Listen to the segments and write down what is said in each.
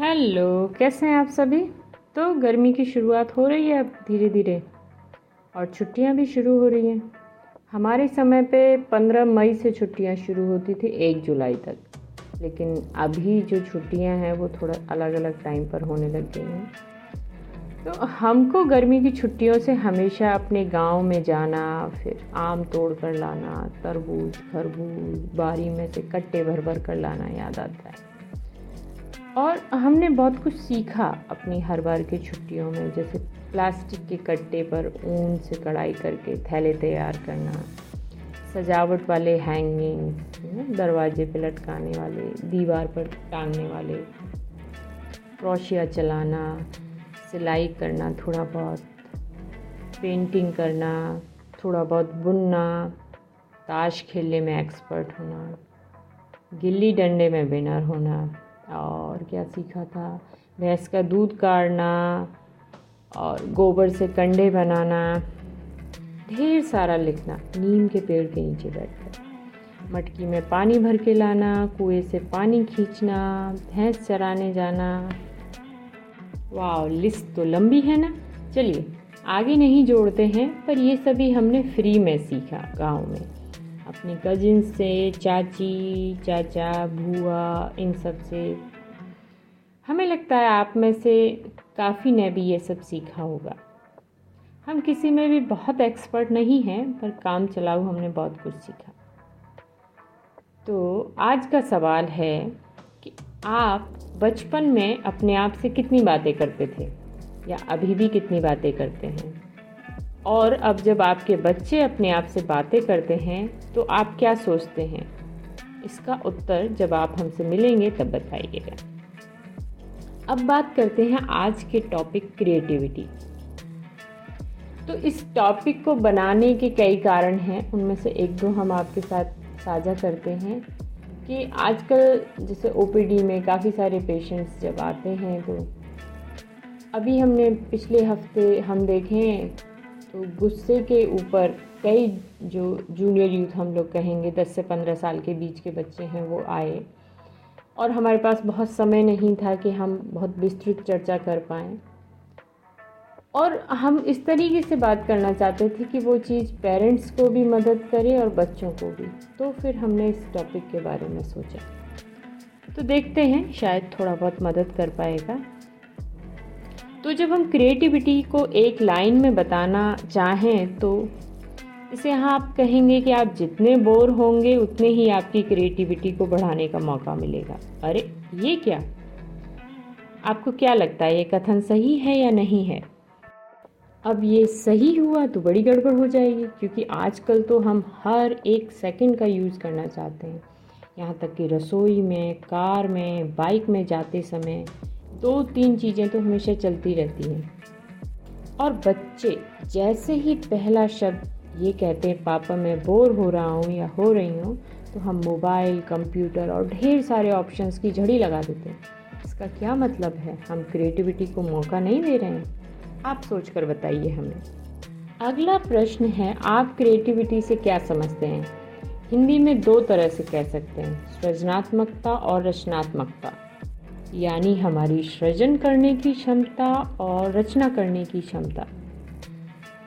Hello, कैसे हैं आप सभी? तो गर्मी की शुरुआत हो रही है अब धीरे धीरे और छुट्टियाँ भी शुरू हो रही हैं। हमारे समय पे 15 मई से छुट्टियाँ शुरू होती थी 1 जुलाई तक। लेकिन अभी जो छुट्टियाँ हैं, वो थोड़ा अलग अलग टाइम पर होने लग गई हैं। तो हमको गर्मी की छुट्टियों से हमेशा अपने गाँव में जाना, फिर आम तोड़ कर लाना, तरबूज, खरबूज, बारी में से कट्टे भर भर कर लाना याद आता है। और हमने बहुत कुछ सीखा अपनी हर बार की छुट्टियों में, जैसे प्लास्टिक के कट्टे पर ऊन से कढ़ाई करके थैले तैयार करना, सजावट वाले हैंगिंग दरवाजे पे लटकाने वाले, दीवार पर टांगने वाले, क्रोशिया चलाना, सिलाई करना थोड़ा बहुत पेंटिंग करना, थोड़ा बहुत बुनना, ताश खेलने में एक्सपर्ट होना, गिल्ली डंडे में विनर होना। और क्या सीखा था? भैंस का दूध काढ़ना और गोबर से कंडे बनाना, ढेर सारा लिखना, नीम के पेड़ के नीचे बैठकर। मटकी में पानी भर के लाना, कुएँ से पानी खींचना, भैंस चराने जाना। वाह लिस्ट तो लंबी है ना? चलिए, आगे नहीं जोड़ते हैं, पर ये सभी हमने फ्री में सीखा गाँव में। अपने कजिन से, चाची, चाचा भूआ इन सबसे। हमें लगता है आप में से काफ़ी ने भी ये सब सीखा होगा। हम किसी में भी बहुत एक्सपर्ट नहीं हैं, पर काम चलाऊ हमने बहुत कुछ सीखा। तो आज का सवाल है कि आप बचपन में अपने आप से कितनी बातें करते थे? या अभी भी कितनी बातें करते हैं? और अब जब आपके बच्चे अपने आप से बातें करते हैं तो आप क्या सोचते हैं? इसका उत्तर जब आप हमसे मिलेंगे, तब बताइएगा। अब बात करते हैं आज के टॉपिक क्रिएटिविटी तो इस टॉपिक को बनाने के कई कारण हैं, उनमें से एक दो हम आपके साथ साझा करते हैं कि आजकल जैसे ओपीडी में काफ़ी सारे पेशेंट्स जब आते हैं तो अभी हमने पिछले हफ़्ते हम देखें तो गुस्से के ऊपर कई जो जूनियर यूथ हम लोग कहेंगे 10 से 15 साल के बीच के बच्चे हैं, वो आए। और हमारे पास बहुत समय नहीं था कि हम बहुत विस्तृत चर्चा कर पाएँ। और हम इस तरीके से बात करना चाहते थे कि वो चीज़ पेरेंट्स को भी मदद करे और बच्चों को भी। तो फिर हमने इस टॉपिक के बारे में सोचा। तो देखते हैं, शायद थोड़ा बहुत मदद कर पाएगा। तो जब हम क्रिएटिविटी को एक लाइन में बताना चाहें तो इसे यहाँ आप कहेंगे कि आप जितने बोर होंगे, उतने ही आपकी क्रिएटिविटी को बढ़ाने का मौका मिलेगा। अरे, ये क्या? आपको क्या लगता है, ये कथन सही है या नहीं है? अब ये सही हुआ तो बड़ी गड़बड़ हो जाएगी, क्योंकि आजकल तो हम हर एक सेकंड का यूज़ करना चाहते हैं। यहाँ तक कि रसोई में, कार में बाइक में जाते समय दो तीन चीज़ें तो हमेशा चलती रहती हैं। और बच्चे जैसे ही पहला शब्द ये कहते हैं, पापा, मैं बोर हो रहा हूँ या हो रही हूँ तो हम मोबाइल, कंप्यूटर और ढेर सारे ऑप्शंस की झड़ी लगा देते हैं। इसका क्या मतलब है? हम क्रिएटिविटी को मौका नहीं दे रहे हैं। आप सोच कर बताइए हमें। अगला प्रश्न है, आप क्रिएटिविटी से क्या समझते हैं? हिंदी में दो तरह से कह सकते हैं, सृजनात्मकता और रचनात्मकता। यानी हमारी सृजन करने की क्षमता और रचना करने की क्षमता।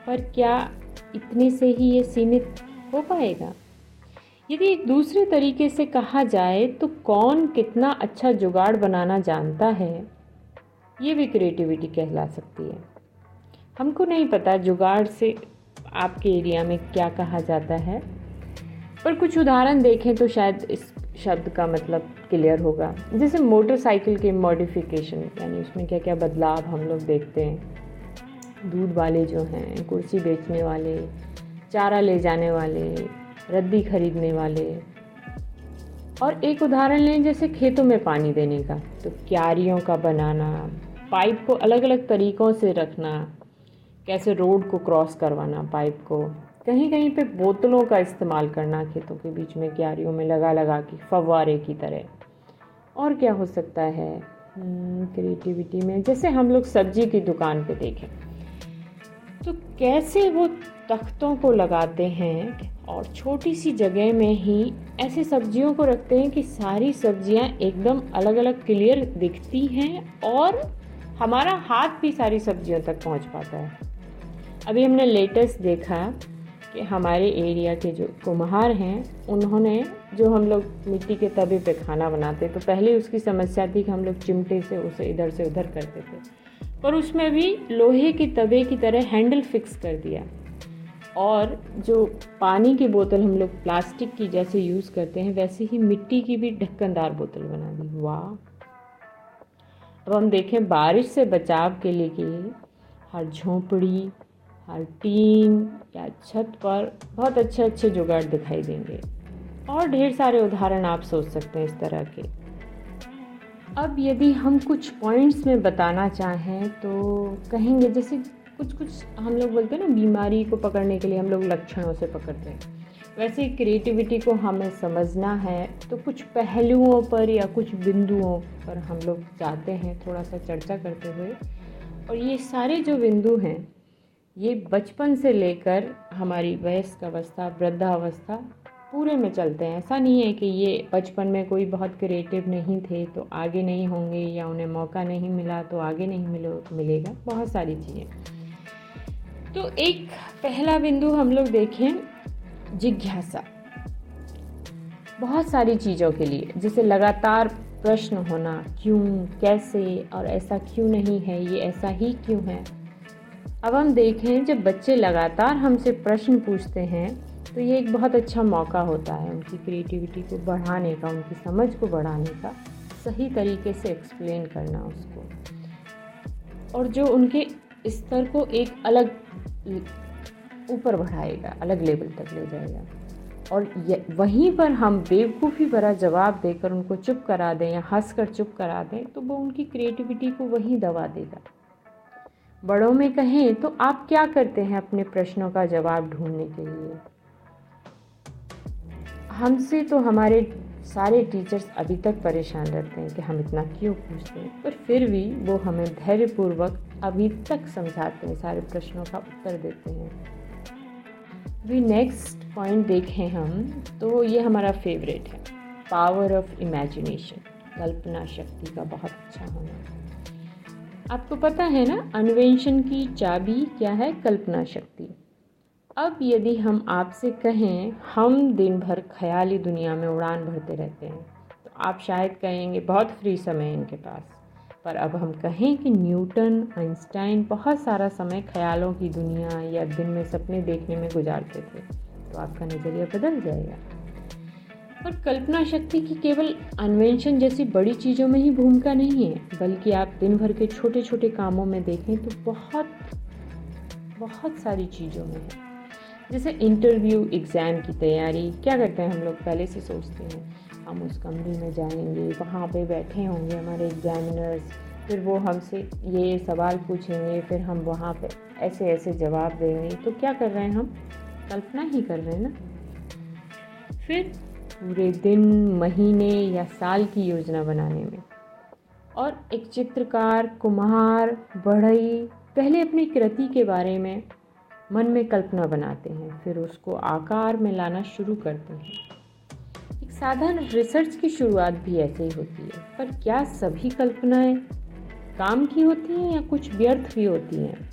पर क्या इतने से ही ये सीमित हो पाएगा? यदि एक दूसरे तरीके से कहा जाए तो कौन कितना अच्छा जुगाड़ बनाना जानता है? ये भी क्रिएटिविटी कहला सकती है। हमको नहीं पता जुगाड़ से आपके एरिया में क्या कहा जाता है। पर कुछ उदाहरण देखें तो शायद इस शब्द का मतलब क्लियर होगा। जैसे मोटरसाइकिल के मॉडिफिकेशन, यानी उसमें क्या क्या बदलाव हम लोग देखते हैं। दूध वाले जो हैं, कुर्सी बेचने वाले, चारा ले जाने वाले, रद्दी खरीदने वाले। और एक उदाहरण लें जैसे खेतों में पानी देने का तो क्यारियों का बनाना, पाइप को अलग अलग तरीक़ों से रखना, कैसे रोड को क्रॉस करवाना पाइप को। कहीं कहीं पे बोतलों का इस्तेमाल करना खेतों के बीच में क्यारियों में लगा लगा के फवारे की तरह। और क्या हो सकता है? क्रिएटिविटी हम्म, में जैसे हम लोग सब्ज़ी की दुकान पे देखें। तो कैसे वो तख्तों को लगाते हैं और छोटी सी जगह में ही ऐसे सब्जियों को रखते हैं कि सारी सब्ज़ियाँ एकदम अलग अलग क्लियर दिखती हैं और हमारा हाथ भी सारी सब्जियों तक पहुँच पाता है। अभी हमने लेटेस्ट देखा कि हमारे एरिया के जो कुम्हार हैं, उन्होंने जो हम लोग मिट्टी के तवे पे खाना बनाते तो पहले उसकी समस्या थी कि हम लोग चिमटे से उसे इधर से उधर करते थे। पर उसमें भी लोहे के तवे की तरह हैंडल फिक्स कर दिया। और जो पानी की बोतल हम लोग प्लास्टिक की जैसे यूज़ करते हैं, वैसे ही मिट्टी की भी ढक्कनदार बोतल बना दी। वाह! अब हम देखें, बारिश से बचाव के लिए कि हर झोंपड़ी हर टीन या छत पर बहुत अच्छे अच्छे जुगाड़ दिखाई देंगे। और ढेर सारे उदाहरण आप सोच सकते हैं इस तरह के। अब यदि हम कुछ पॉइंट्स में बताना चाहें तो कहेंगे जैसे कुछ कुछ हम लोग बोलते हैं ना, बीमारी को पकड़ने के लिए हम लोग लक्षणों से पकड़ते हैं। वैसे क्रिएटिविटी को हमें समझना है तो कुछ पहलुओं पर या कुछ बिंदुओं पर हम लोग जाते हैं, थोड़ा सा चर्चा करते हुए। और ये सारे जो बिंदु हैं ये बचपन से लेकर हमारी वयस्क अवस्था, वृद्धावस्था पूरे में चलते हैं। ऐसा नहीं है कि ये बचपन में कोई बहुत क्रिएटिव नहीं थे तो आगे नहीं होंगे या उन्हें मौका नहीं मिला तो आगे नहीं मिलो, मिलेगा। बहुत सारी चीज़ें। तो एक पहला बिंदु हम लोग देखें, जिज्ञासा। बहुत सारी चीज़ों के लिए, जैसे लगातार प्रश्न होना, क्यों, कैसे, और ऐसा क्यों नहीं है, ये ऐसा ही क्यों है? अब हम देखें जब बच्चे लगातार हमसे प्रश्न पूछते हैं तो ये एक बहुत अच्छा मौका होता है उनकी क्रिएटिविटी को बढ़ाने का, उनकी समझ को बढ़ाने का, सही तरीके से एक्सप्लेन करना उसको। और जो उनके स्तर को एक अलग ऊपर बढ़ाएगा, अलग लेवल तक ले जाएगा। और वहीं पर हम बेवकूफ़ी भरा जवाब देकर उनको चुप करा दें या हंस कर चुप करा दें तो वो उनकी क्रिएटिविटी को वहीं दबा देगा। बड़ों में कहें तो आप क्या करते हैं अपने प्रश्नों का जवाब ढूँढने के लिए? हमसे तो हमारे सारे टीचर्स अभी तक परेशान रहते हैं कि हम इतना क्यों पूछते हैं? पर फिर भी वो हमें धैर्यपूर्वक अभी तक समझाते हैं, सारे प्रश्नों का उत्तर देते हैं। अभी नेक्स्ट पॉइंट देखें हम तो ये हमारा फेवरेट है। पावर ऑफ़ इमेजिनेशन कल्पना शक्ति का बहुत अच्छा होना। आपको पता है ना, अन्वेषण की चाबी क्या है? कल्पना शक्ति। अब यदि हम आपसे कहें, हम दिन भर ख्याली दुनिया में उड़ान भरते रहते हैं तो आप शायद कहेंगे, बहुत फ्री समय इनके पास। पर अब हम कहें कि न्यूटन, आइंस्टाइन बहुत सारा समय ख्यालों की दुनिया या दिन में सपने देखने में गुजारते थे तो आपका नज़रिया बदल जाएगा। और कल्पना शक्ति की केवल अन्वेंशन जैसी बड़ी चीज़ों में ही भूमिका नहीं है, बल्कि आप दिन भर के छोटे छोटे कामों में देखें तो बहुत बहुत सारी चीज़ों में है। जैसे इंटरव्यू एग्ज़ाम की तैयारी, क्या करते हैं हम लोग? पहले से सोचते हैं। हम उस कमरे में जाएँगे, वहाँ पे बैठे होंगे हमारे एग्जामिनर्स फिर वो हमसे ये सवाल पूछेंगे, फिर हम वहाँ पे ऐसे ऐसे जवाब देंगे। तो क्या कर रहे हैं हम? कल्पना ही कर रहे हैं ना? फिर पूरे दिन, महीने या साल की योजना बनाने में। और एक चित्रकार, कुम्हार, बढ़ई पहले अपनी कृति के बारे में मन में कल्पना बनाते हैं, फिर उसको आकार में लाना शुरू करते हैं। एक साधारण रिसर्च की शुरुआत भी ऐसे ही होती है, पर क्या सभी कल्पनाएँ काम की होती हैं या कुछ व्यर्थ भी होती हैं?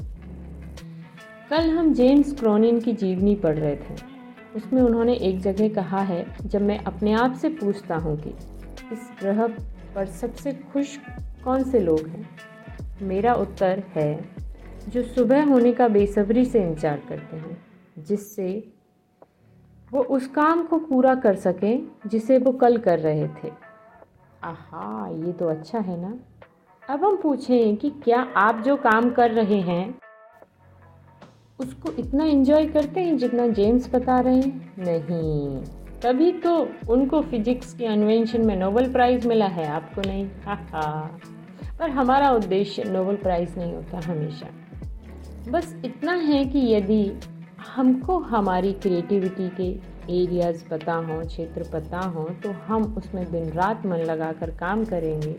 कल हम जेम्स क्रोनिन की जीवनी पढ़ रहे थे। उसमें उन्होंने एक जगह कहा है, जब मैं अपने आप से पूछता हूँ कि, इस ग्रह पर सबसे खुश कौन से लोग हैं? मेरा उत्तर है, जो सुबह होने का बेसब्री से इंतज़ार करते हैं, जिससे वो उस काम को पूरा कर सकें, जिसे वो कल कर रहे थे। आहा, ये तो अच्छा है ना। अब हम पूछें कि क्या आप जो काम कर रहे हैं उसको इतना एंजॉय करते हैं जितना जेम्स बता रहे हैं? नहीं। तभी तो उनको फिजिक्स के अन्वेंशन में नोबल प्राइज़ मिला है, आपको नहीं? हा हा। पर हमारा उद्देश्य नोबल प्राइज़ नहीं होता हमेशा। बस इतना है कि यदि हमको हमारी क्रिएटिविटी के एरियाज़ पता हों, क्षेत्र पता हों तो हम उसमें दिन रात मन लगाकर काम करेंगे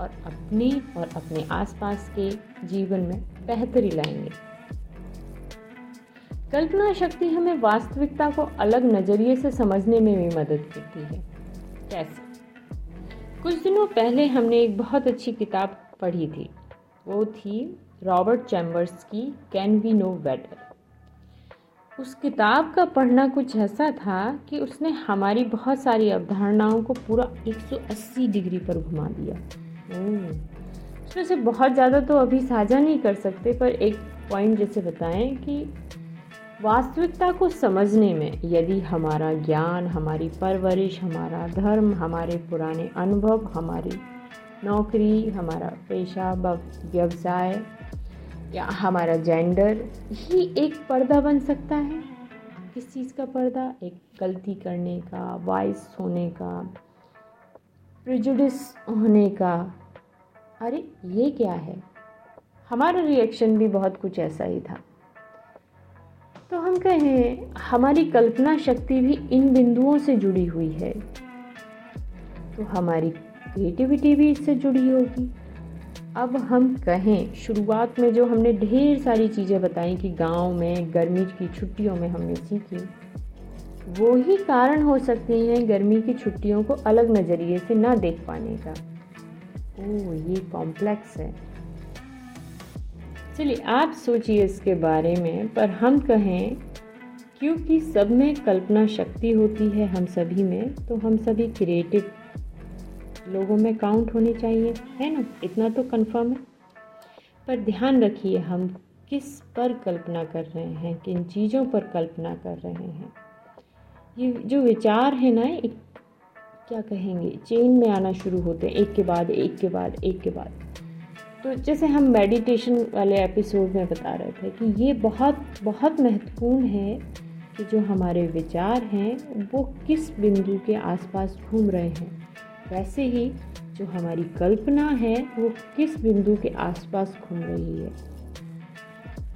और अपनी और अपने आसपास के जीवन में बेहतरी लाएँगे। कल्पना शक्ति हमें वास्तविकता को अलग नज़रिए से समझने में भी मदद करती है। कैसे? कुछ दिनों पहले हमने एक बहुत अच्छी किताब पढ़ी थी। वो थी रॉबर्ट चैम्बर्स की कैन वी नो बेटर। उस किताब का पढ़ना कुछ ऐसा था कि उसने हमारी बहुत सारी अवधारणाओं को पूरा 180 डिग्री पर घुमा दिया। उसमें से बहुत ज़्यादा तो अभी साझा नहीं कर सकते, पर एक पॉइंट जैसे बताएँ कि वास्तविकता को समझने में यदि हमारा ज्ञान, हमारी परवरिश, हमारा धर्म, हमारे पुराने अनुभव, हमारी नौकरी, हमारा पेशा व्यवसाय या हमारा जेंडर ही एक पर्दा बन सकता है। किस चीज़ का पर्दा? एक गलती करने का वाइस होने का प्रिजुडिस होने का। अरे, ये क्या है? हमारा रिएक्शन भी बहुत कुछ ऐसा ही था। तो हम कहें, हमारी कल्पना शक्ति भी इन बिंदुओं से जुड़ी हुई है। तो हमारी क्रिएटिविटी भी इससे जुड़ी होगी। अब हम कहें, शुरुआत में जो हमने ढेर सारी चीज़ें बताई कि गाँव में, गर्मी की छुट्टियों में हमने सीखी, वो ही कारण हो सकते हैं गर्मी की छुट्टियों को अलग नज़रिए से ना देख पाने का। ओ ये कॉम्प्लेक्स है। चलिए, आप सोचिए इसके बारे में, पर हम कहें, क्योंकि सब में कल्पना शक्ति होती है हम सभी में तो हम सभी क्रिएटिव लोगों में काउंट होने चाहिए, है ना? इतना तो कंफर्म है। पर ध्यान रखिए, हम किस पर कल्पना कर रहे हैं, किन चीज़ों पर कल्पना कर रहे हैं। ये जो विचार है ना, एक, क्या कहेंगे चेन में आना शुरू होते हैं, एक के बाद, एक के बाद, एक के बाद। तो जैसे हम मेडिटेशन वाले एपिसोड में बता रहे थे कि ये बहुत बहुत महत्वपूर्ण है कि जो हमारे विचार हैं, वो किस बिंदु के आसपास घूम रहे हैं। वैसे ही जो हमारी कल्पना है, वो किस बिंदु के आसपास घूम रही है।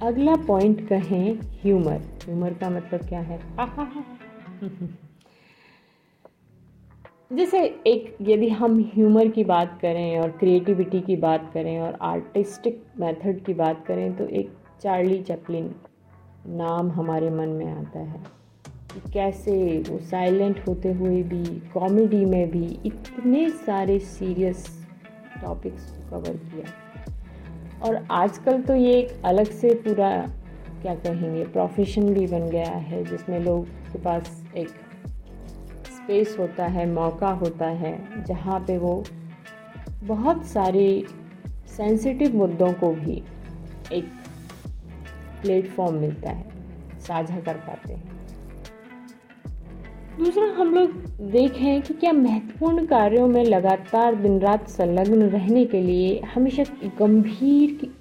अगला पॉइंट कहें ह्यूमर ह्यूमर का मतलब क्या है? जैसे एक यदि हम ह्यूमर की बात करें और क्रिएटिविटी की बात करें और आर्टिस्टिक मेथड की बात करें तो एक चार्ली चैपलिन नाम हमारे मन में आता है। कि कैसे वो साइलेंट होते हुए भी, कॉमेडी में भी इतने सारे सीरियस टॉपिक्स कवर किया और आजकल तो ये एक अलग से पूरा, क्या कहेंगे, प्रोफेशन भी बन गया है, जिसमें लोग के पास एक स्पेस होता है, मौका होता है, जहाँ पे वो बहुत सारे सेंसिटिव मुद्दों को भी एक प्लेटफॉर्म मिलता है, साझा कर पाते हैं। दूसरा, हम लोग देखें कि क्या महत्वपूर्ण कार्यों में लगातार दिन रात संलग्न रहने के लिए हमेशा गंभीर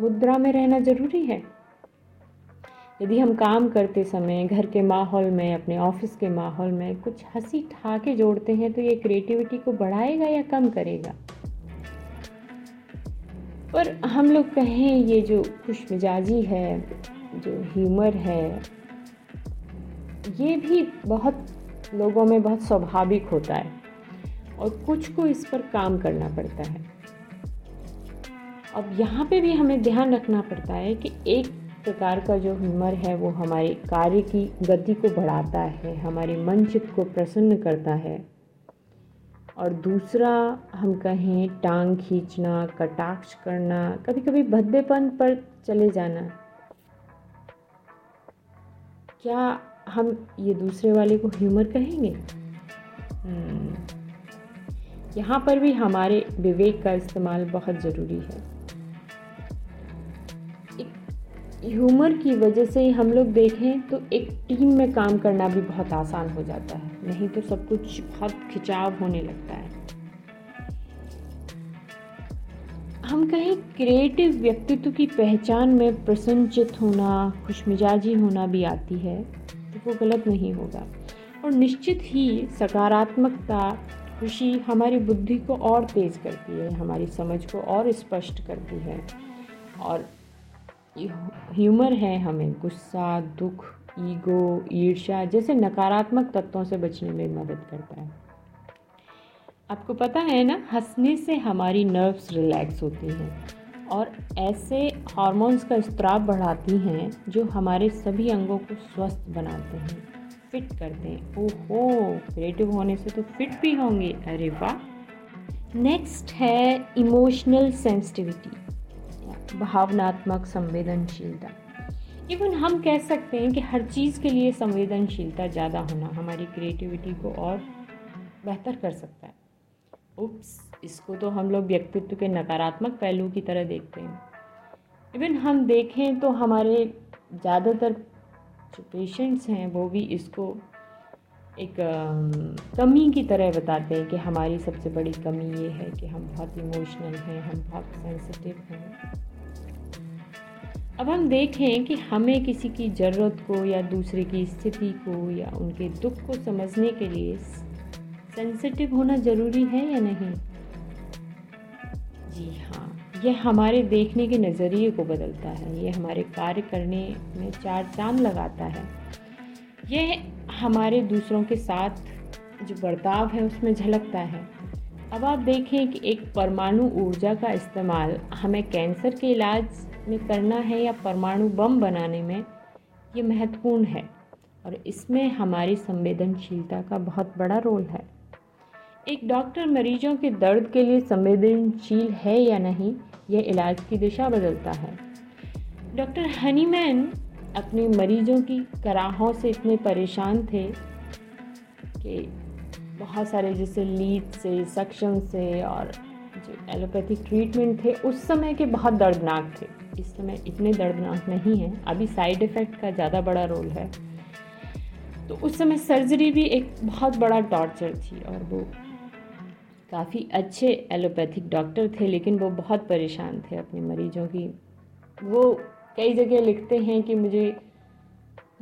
मुद्रा में रहना ज़रूरी है? यदि हम काम करते समय, घर के माहौल में, अपने ऑफ़िस के माहौल में कुछ हँसी ठाके जोड़ते हैं तो ये क्रिएटिविटी को बढ़ाएगा या कम करेगा? पर हम लोग कहें, ये जो खुश मिजाजी है, जो ह्यूमर है, ये भी बहुत लोगों में बहुत स्वाभाविक होता है और कुछ को इस पर काम करना पड़ता है। अब यहाँ पे भी हमें ध्यान रखना पड़ता है कि एक प्रकार का जो ह्यूमर है वो हमारे कार्य की गति को बढ़ाता है हमारे मन चित्त को प्रसन्न करता है। और दूसरा हम कहें टांग खींचना कटाक्ष करना कभी कभी भद्देपन पर चले जाना। क्या हम ये दूसरे वाले को ह्यूमर कहेंगे? हम्म, यहाँ पर भी हमारे विवेक का इस्तेमाल बहुत ज़रूरी है। ह्यूमर की वजह से हम लोग देखें तो एक टीम में काम करना भी बहुत आसान हो जाता है। नहीं तो सब कुछ बहुत खिंचाव होने लगता है। हम कहें क्रिएटिव व्यक्तित्व की पहचान में प्रसन्नचित होना, खुशमिजाजी होना भी आती है तो वो गलत नहीं होगा। और निश्चित ही सकारात्मकता खुशी हमारी बुद्धि को और तेज़ करती है, हमारी समझ को और स्पष्ट करती है। और ह्यूमर है हमें, गुस्सा, दुख ईगो ईर्ष्या जैसे नकारात्मक तत्वों से बचने में मदद करता है। आपको पता है ना, हंसने से हमारी नर्व्स रिलैक्स होती हैं और ऐसे हार्मोन्स का स्त्राव बढ़ाती हैं जो हमारे सभी अंगों को स्वस्थ बनाते हैं फिट करते हैं। ओहो क्रिएटिव होने से तो फिट भी होंगे। अरे वाह! नेक्स्ट है इमोशनल सेंसिटिविटी भावनात्मक संवेदनशीलता। इवन हम कह सकते हैं कि हर चीज़ के लिए संवेदनशीलता ज़्यादा होना हमारी क्रिएटिविटी को और बेहतर कर सकता है। उप्स इसको तो हम लोग व्यक्तित्व के नकारात्मक पहलू की तरह देखते हैं। इवन हम देखें तो हमारे ज़्यादातर जो पेशेंट्स हैं, वो भी इसको एक कमी की तरह बताते हैं कि हमारी सबसे बड़ी कमी ये है कि हम बहुत इमोशनल हैं, हम बहुत सेंसिटिव हैं। अब हम देखें कि हमें किसी की ज़रूरत को या दूसरे की स्थिति को या उनके दुख को समझने के लिए सेंसिटिव होना ज़रूरी है या नहीं? जी हाँ यह हमारे देखने के नज़रिए को बदलता है। ये हमारे कार्य करने में चार चाँद लगाता है। यह हमारे दूसरों के साथ जो बर्ताव है उसमें झलकता है। अब आप देखें कि एक परमाणु ऊर्जा का इस्तेमाल हमें कैंसर के इलाज में करना है या परमाणु बम बनाने में, ये महत्वपूर्ण है। और इसमें हमारी संवेदनशीलता का बहुत बड़ा रोल है। एक डॉक्टर मरीजों के दर्द के लिए संवेदनशील है या नहीं, यह इलाज की दिशा बदलता है। डॉक्टर हनीमैन अपने मरीजों की कराहों से इतने परेशान थे कि बहुत सारे जैसे लीड से, सक्शन से और जो एलोपैथिक ट्रीटमेंट थे, उस समय के बहुत दर्दनाक थे। इस समय इतने दर्दनाक नहीं हैं। अभी साइड इफ़ेक्ट का ज़्यादा बड़ा रोल है। तो उस समय सर्जरी भी एक बहुत बड़ा टॉर्चर थी और वो काफ़ी अच्छे एलोपैथिक डॉक्टर थे, लेकिन वो बहुत परेशान थे अपने मरीजों की। वो कई जगह लिखते हैं कि मुझे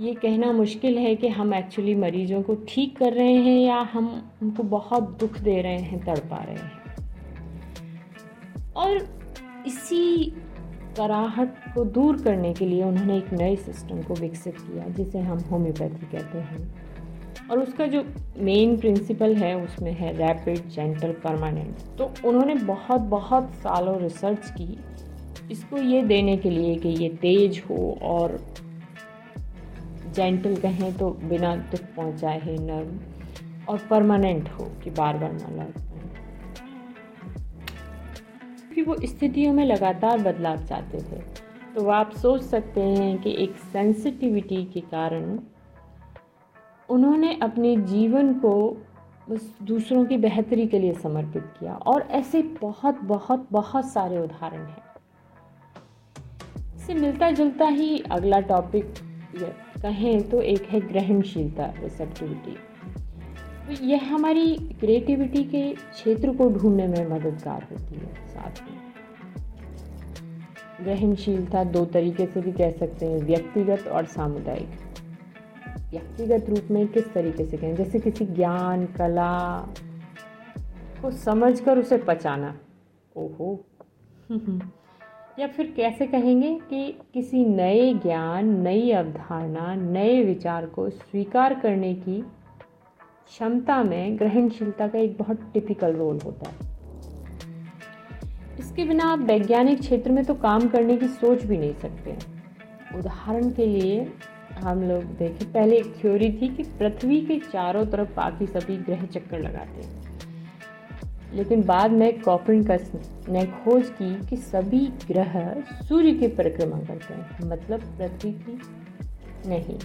ये कहना मुश्किल है कि हम एक्चुअली मरीजों को ठीक कर रहे हैं या हम उनको बहुत दुख दे रहे हैं, तड़पा रहे हैं। और इसी कराहट को दूर करने के लिए उन्होंने एक नए सिस्टम को विकसित किया, जिसे हम होम्योपैथी कहते हैं। और उसका जो मेन प्रिंसिपल है, उसमें है रैपिड जेंटल परमानेंट तो उन्होंने बहुत बहुत सालों रिसर्च की। इसको ये देने के लिए कि ये तेज हो और जेंटल कहें तो बिना दुख पहुँचाए नर्म और परमानेंट हो कि बार बार ना लग क्योंकि वो स्थितियों में लगातार बदलाव चाहते थे। तो आप सोच सकते हैं कि एक सेंसिटिविटी के कारण उन्होंने अपने जीवन को बस दूसरों की बेहतरी के लिए समर्पित किया। और ऐसे बहुत बहुत बहुत सारे उदाहरण हैं। इससे मिलता जुलता ही अगला टॉपिक कहें तो एक है ग्रहणशीलता रिसेप्टिविटी तो यह हमारी क्रिएटिविटी के क्षेत्र को ढूँढने में मददगार होती है, साथ में। ग्रहणशीलता दो तरीके से भी कह सकते हैं, व्यक्तिगत और सामुदायिक। व्यक्तिगत रूप में किस तरीके से कहें? जैसे किसी ज्ञान, कला को समझकर उसे पचाना। ओहो। या फिर कैसे कहेंगे कि किसी नए ज्ञान, नई अवधारणा, नए विचार को स्वीकार करने की क्षमता में ग्रहणशीलता का एक बहुत टिपिकल रोल होता है। इसके बिना आप वैज्ञानिक क्षेत्र में तो काम करने की सोच भी नहीं सकते। उदाहरण के लिए, हम लोग देखें, पहले एक थ्योरी थी कि पृथ्वी के चारों तरफ़ बाकी सभी ग्रह चक्कर लगाते हैं। लेकिन बाद में कॉपरिनकस ने खोज की कि सभी ग्रह सूर्य की परिक्रमा करते हैं। मतलब पृथ्वी की नहीं,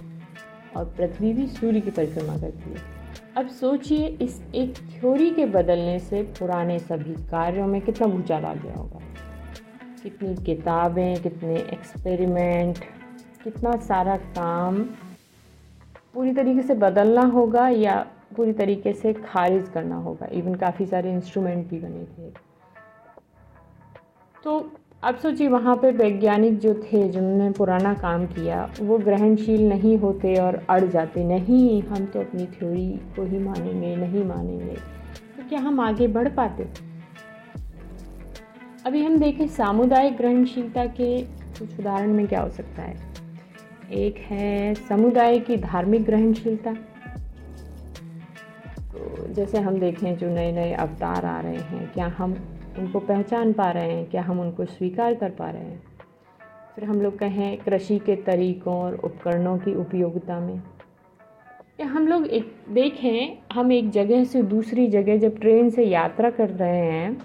और पृथ्वी भी सूर्य की परिक्रमा करती है। अब सोचिए, इस एक थ्योरी के बदलने से पुराने सभी कार्यों में कितना आ गया होगा। कितनी किताबें, कितने एक्सपेरिमेंट कितना सारा काम पूरी तरीके से बदलना होगा या पूरी तरीके से खारिज करना होगा। इवन काफ़ी सारे इंस्ट्रूमेंट भी बने थे। तो अब सोचिए, वहाँ पे वैज्ञानिक जो थे, जिन्होंने पुराना काम किया, वो ग्रहणशील नहीं होते और अड़ जाते। नहीं, हम तो अपनी थ्योरी को ही मानेंगे, नहीं मानेंगे। तो क्या हम आगे बढ़ पाते? अभी हम देखें, सामुदायिक ग्रहणशीलता के कुछ उदाहरण में क्या हो सकता है। एक है समुदाय की धार्मिक ग्रहणशीलता। तो जैसे हम देखें, जो नए नए अवतार आ रहे हैं, क्या हम उनको पहचान पा रहे हैं, क्या हम उनको स्वीकार कर पा रहे हैं? फिर हम लोग कहें, कृषि के तरीक़ों और उपकरणों की उपयोगिता में। या हम लोग एक, देखें, हम एक जगह से दूसरी जगह जब ट्रेन से यात्रा कर रहे हैं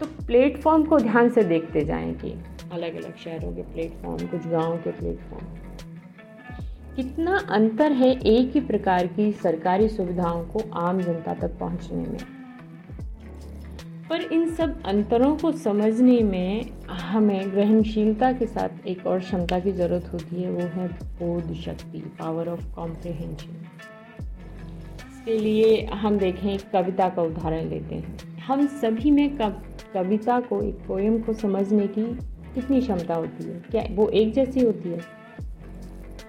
तो प्लेटफॉर्म को ध्यान से देखते जाएँ कि अलग अलग शहरों के प्लेटफॉर्म, कुछ गाँव के प्लेटफॉर्म। कितना अंतर है एक ही प्रकार की सरकारी सुविधाओं को आम जनता तक पहुँचने में। पर इन सब अंतरों को समझने में हमें ग्रहणशीलता के साथ एक और क्षमता की ज़रूरत होती है, वो है बोध शक्ति पावर ऑफ़ कॉम्प्रिहेंशन इसके लिए हम देखें, कविता का उदाहरण लेते हैं। हम सभी में कब कविता को, एक पोएम को समझने की कितनी क्षमता होती है? क्या वो एक जैसी होती है?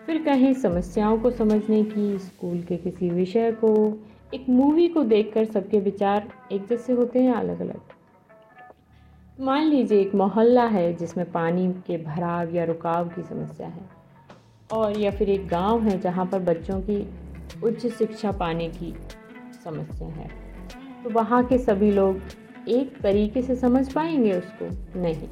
फिर कहें, समस्याओं को समझने की, स्कूल के किसी विषय को एक मूवी को देखकर सबके विचार एक जैसे होते हैं अलग अलग मान लीजिए एक मोहल्ला है जिसमें पानी के भराव या रुकाव की समस्या है और या फिर एक गाँव है जहाँ पर बच्चों की उच्च शिक्षा पाने की समस्या है। तो वहाँ के सभी लोग एक तरीके से समझ पाएँगे उसको? नहीं।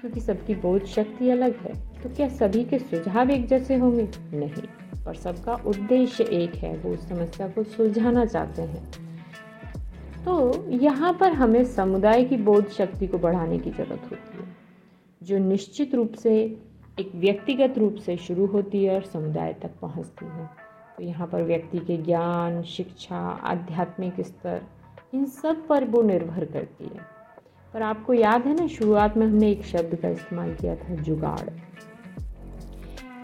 क्योंकि सबकी बोध शक्ति अलग है तो क्या सभी के सुझाव एक जैसे होंगे? नहीं। पर सबका उद्देश्य एक है, वो उस समस्या को सुलझाना चाहते हैं। तो यहाँ पर हमें समुदाय की बोध शक्ति को बढ़ाने की ज़रूरत होती है, जो निश्चित रूप से, एक व्यक्तिगत रूप से शुरू होती है और समुदाय तक पहुँचती है। तो यहाँ पर व्यक्ति के ज्ञान, शिक्षा, आध्यात्मिक स्तर, इन सब पर वो निर्भर करती है। पर आपको याद है ना, शुरुआत में हमने एक शब्द का इस्तेमाल किया था, जुगाड़।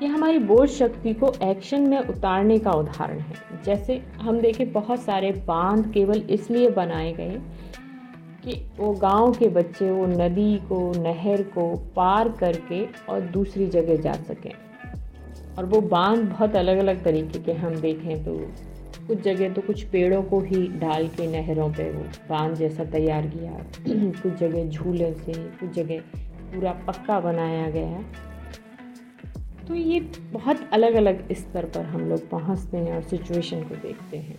ये हमारी बोझ शक्ति को एक्शन में उतारने का उदाहरण है। जैसे हम देखें, बहुत सारे बाँध केवल इसलिए बनाए गए कि वो गाँव के बच्चे वो नदी को, नहर को पार करके और दूसरी जगह जा सकें। और वो बाँध बहुत अलग अलग तरीके के हम देखें तो कुछ जगह तो कुछ पेड़ों को ही डाल के नहरों पे वो बाँध जैसा तैयार किया। कुछ जगह झूले से, कुछ जगह पूरा पक्का बनाया गया। तो ये बहुत अलग अलग स्तर पर हम लोग पहुँचते हैं और सिचुएशन को देखते हैं।